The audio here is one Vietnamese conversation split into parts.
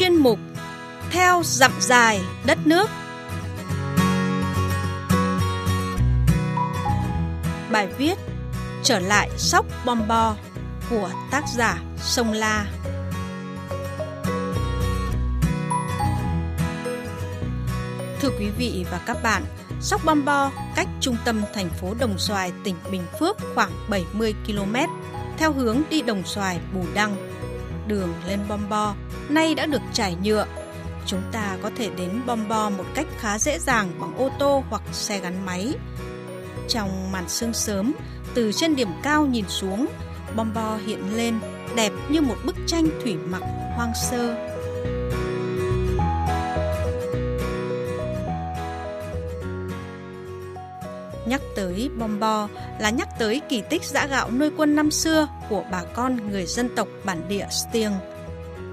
chuyên mục Theo dặm dài đất nước. Bài viết Trở lại sóc bom bo của tác giả Sông La. Thưa quý vị và các bạn, Sóc Bom Bo cách trung tâm thành phố Đồng Xoài, tỉnh Bình Phước khoảng 70 km theo hướng đi Đồng Xoài, Bù Đăng. Đường lên Bombo nay đã được trải nhựa. Chúng ta có thể đến Bombo một cách khá dễ dàng bằng ô tô hoặc xe gắn máy. Trong màn sương sớm, từ trên điểm cao nhìn xuống, Bombo hiện lên đẹp như một bức tranh thủy mặc hoang sơ Nhắc tới bom bo là nhắc tới kỳ tích giã gạo nuôi quân năm xưa của bà con người dân tộc bản địa Stiêng.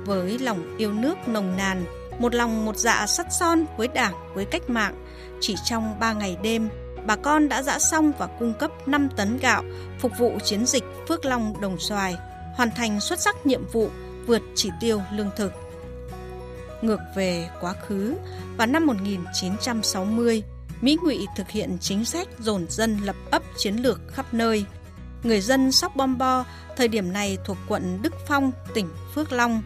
Với lòng yêu nước nồng nàn, một lòng một dạ sắt son với đảng, với cách mạng, chỉ trong 3 ngày đêm, bà con đã dã xong và cung cấp 5 tấn gạo phục vụ chiến dịch Phước Long Đồng Xoài, hoàn thành xuất sắc nhiệm vụ vượt chỉ tiêu lương thực. Ngược về quá khứ, vào năm 1960, Mỹ Ngụy thực hiện chính sách dồn dân lập ấp chiến lược khắp nơi. Người dân Sóc Bom Bo thời điểm này thuộc quận Đức Phong, tỉnh Phước Long,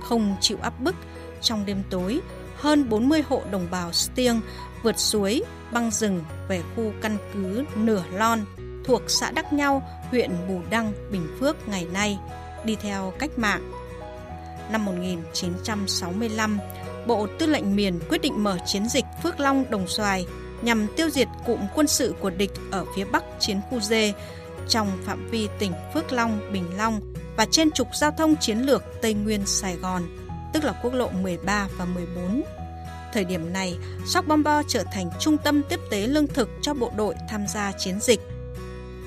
không chịu áp bức. Trong đêm tối, hơn 40 hộ đồng bào Stiêng vượt suối, băng rừng về khu căn cứ Nửa Lon thuộc xã Đắc Nhau, huyện Bù Đăng, Bình Phước ngày nay, đi theo cách mạng. Năm 1965, Bộ Tư lệnh miền quyết định mở chiến dịch Phước Long Đồng Xoài nhằm tiêu diệt cụm quân sự của địch ở phía bắc chiến khu D trong phạm vi tỉnh Phước Long, Bình Long và trên trục giao thông chiến lược Tây Nguyên Sài Gòn, tức là quốc lộ 13 và 14. Thời điểm này, Sóc Bom Bo trở thành trung tâm tiếp tế lương thực cho bộ đội tham gia chiến dịch.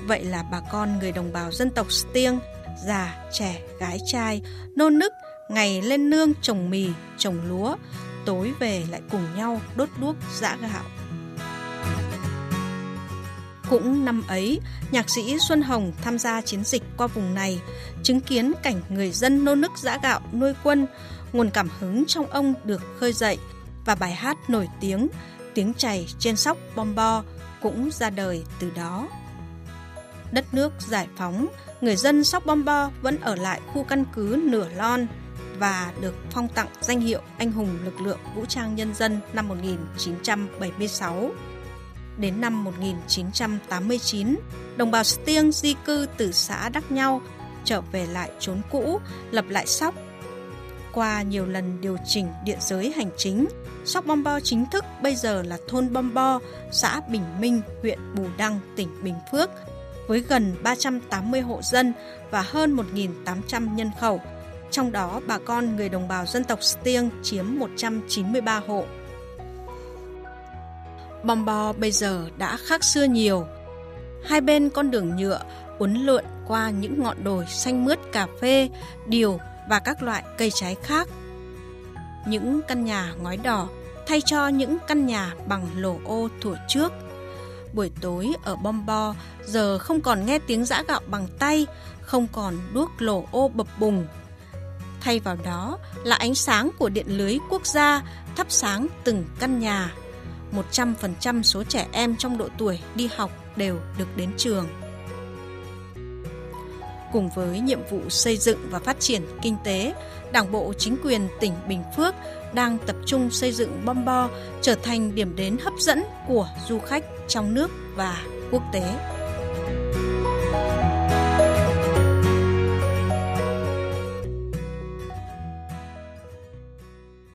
Vậy là bà con người đồng bào dân tộc Stiêng, già, trẻ, gái trai, nôn nức, ngày lên nương trồng mì, trồng lúa, tối về lại cùng nhau đốt đuốc giã gạo. Cũng năm ấy, nhạc sĩ Xuân Hồng tham gia chiến dịch qua vùng này, chứng kiến cảnh người dân nô nức giã gạo nuôi quân, nguồn cảm hứng trong ông được khơi dậy và bài hát nổi tiếng Tiếng chảy trên sóc bom bo cũng ra đời từ đó. Đất nước giải phóng, người dân sóc bom bo vẫn ở lại khu căn cứ Nửa Lon và được phong tặng danh hiệu Anh hùng lực lượng vũ trang nhân dân năm 1976. Đến năm 1989, đồng bào Stiêng di cư từ xã Đắc Nhau trở về lại chốn cũ, lập lại Sóc. Qua nhiều lần điều chỉnh địa giới hành chính, Sóc Bom Bo chính thức bây giờ là thôn Bom Bo, xã Bình Minh, huyện Bù Đăng, tỉnh Bình Phước, với gần 380 hộ dân và hơn 1.800 nhân khẩu. Trong đó, bà con người đồng bào dân tộc Stiêng chiếm 193 hộ. Bom bo bây giờ đã khác xưa nhiều. Hai bên con đường nhựa uốn lượn qua những ngọn đồi xanh mướt cà phê, điều và các loại cây trái khác. Những căn nhà ngói đỏ thay cho những căn nhà bằng lồ ô thủa trước. Buổi tối ở Bom Bo giờ không còn nghe tiếng giã gạo bằng tay, không còn đuốc lồ ô bập bùng. Thay vào đó là ánh sáng của điện lưới quốc gia thắp sáng từng căn nhà 100% số trẻ em trong độ tuổi đi học đều được đến trường. Cùng với nhiệm vụ xây dựng và phát triển kinh tế, Đảng bộ chính quyền tỉnh Bình Phước đang tập trung xây dựng Bom Bo trở thành điểm đến hấp dẫn của du khách trong nước và quốc tế.